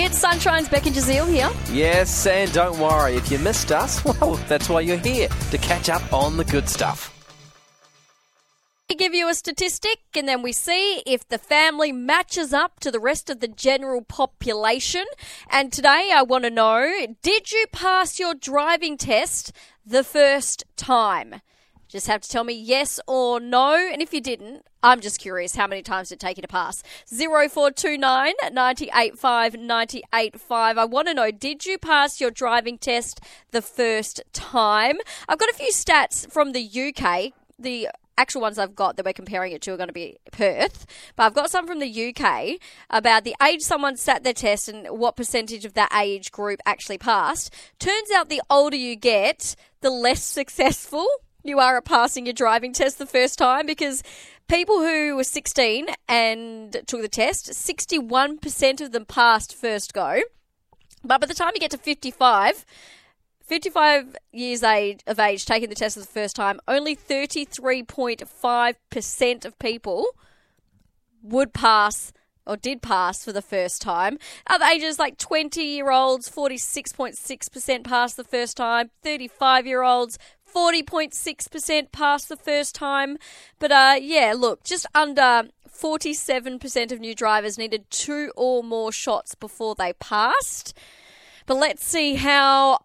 It's Sunshine's Beck and Jazeel here. Yes, and don't worry, if you missed us, well, that's why you're here, to catch up on the good stuff. We give you a statistic and then we see if the family matches up to the rest of the general population. And today I want to know did you pass your driving test the first time? Just have to tell me yes or no. And if you didn't, I'm just curious how many times did it take you to pass? 0429 985 985. I want to know did you pass your driving test the first time? I've got a few stats from the UK. The actual ones I've got that we're comparing it to are going to be Perth, but I've got some from the UK about the age someone sat their test and what percentage of that age group actually passed. Turns out the older you get, the less successful you are at passing your driving test the first time because people who were 16 and took the test, 61% of them passed first go. But by the time you get to 55, 55 years age, of age taking the test for the first time, only 33.5% of people would pass or did pass for the first time. Other ages like 20 year olds, 46.6% passed the first time, 35 year olds, 40.6% passed the first time. But uh, yeah, look, just under 47% of new drivers needed two or more shots before they passed. But let's see how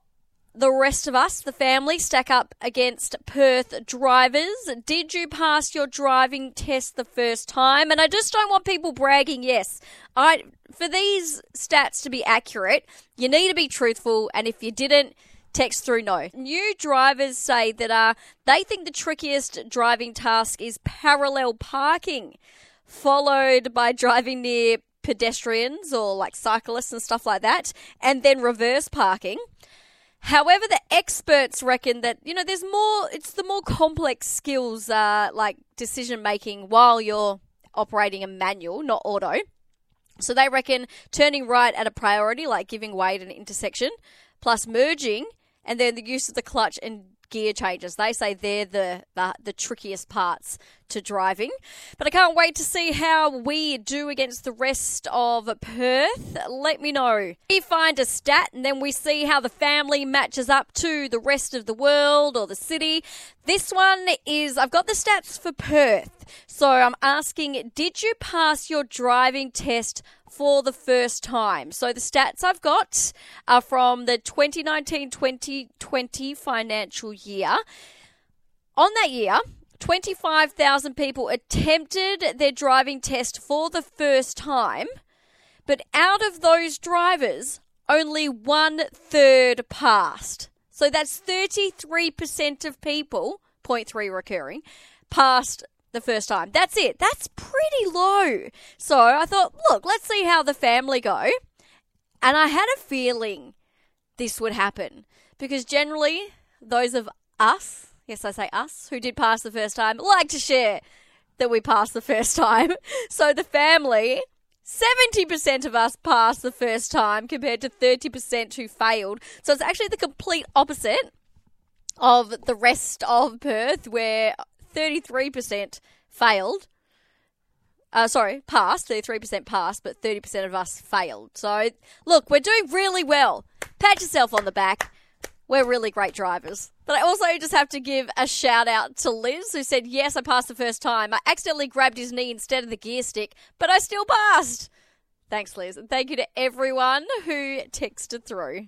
the rest of us, the family, stack up against Perth drivers. Did you pass your driving test the first time? And I just don't want people bragging. Yes, I for these stats to be accurate, you need to be truthful. And if you didn't, text through no. New drivers say that uh, they think the trickiest driving task is parallel parking, followed by driving near pedestrians or like cyclists and stuff like that, and then reverse parking. However, the experts reckon that you know there's more. It's the more complex skills, uh, like decision making, while you're operating a manual, not auto. So they reckon turning right at a priority, like giving way at an intersection, plus merging, and then the use of the clutch and gear changes. They say they're the, the, the trickiest parts to driving. But I can't wait to see how we do against the rest of Perth. Let me know. We find a stat and then we see how the family matches up to the rest of the world or the city. This one is I've got the stats for Perth. So I'm asking, did you pass your driving test for the first time. So the stats I've got are from the 2019 2020 financial year. On that year, 25,000 people attempted their driving test for the first time, but out of those drivers, only one third passed. So that's 33% of people, 0.3 recurring, passed the first time. That's it. That's pretty low. So I thought, look, let's see how the family go. And I had a feeling this would happen because generally those of us, yes, I say us, who did pass the first time, like to share that we passed the first time. So the family, 70% of us passed the first time compared to 30% who failed. So it's actually the complete opposite of the rest of Perth, where 33% failed. Uh, sorry, passed, 33% passed, but 30% of us failed. So, look, we're doing really well. Pat yourself on the back. We're really great drivers. But I also just have to give a shout out to Liz, who said, Yes, I passed the first time. I accidentally grabbed his knee instead of the gear stick, but I still passed. Thanks, Liz. And thank you to everyone who texted through.